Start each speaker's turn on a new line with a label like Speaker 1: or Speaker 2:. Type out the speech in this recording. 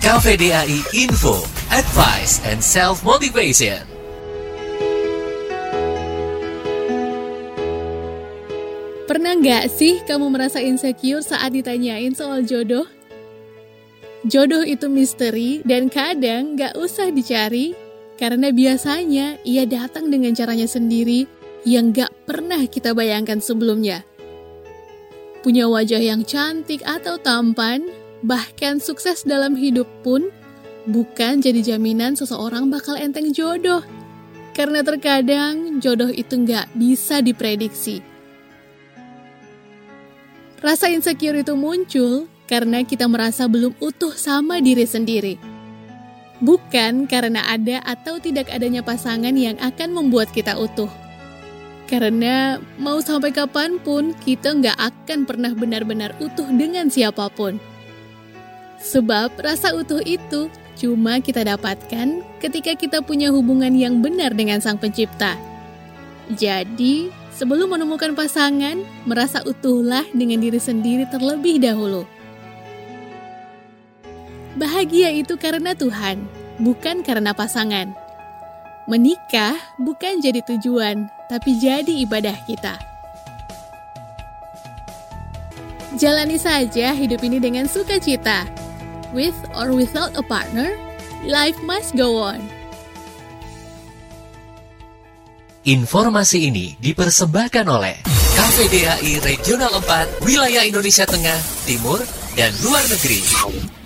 Speaker 1: KVDAI Info, Advice and Self Motivation.
Speaker 2: Pernah nggak sih kamu merasa insecure saat ditanyain soal jodoh? Jodoh itu misteri dan kadang nggak usah dicari karena biasanya ia datang dengan caranya sendiri yang nggak pernah kita bayangkan sebelumnya. Punya wajah yang cantik atau tampan, bahkan sukses dalam hidup pun bukan jadi jaminan seseorang bakal enteng jodoh. Karena terkadang jodoh itu nggak bisa diprediksi. Rasa insecure itu muncul karena kita merasa belum utuh sama diri sendiri. Bukan karena ada atau tidak adanya pasangan yang akan membuat kita utuh. Karena mau sampai kapan pun kita nggak akan pernah benar-benar utuh dengan siapa pun. Sebab rasa utuh itu cuma kita dapatkan ketika kita punya hubungan yang benar dengan Sang Pencipta. Jadi, sebelum menemukan pasangan, merasa utuhlah dengan diri sendiri terlebih dahulu. Bahagia itu karena Tuhan, bukan karena pasangan. Menikah bukan jadi tujuan, tapi jadi ibadah kita. Jalani saja hidup ini dengan sukacita with or without a partner, life must go on.
Speaker 1: Informasi ini dipersembahkan oleh KVDAI Regional 4 Wilayah Indonesia Tengah, Timur, dan Luar Negeri.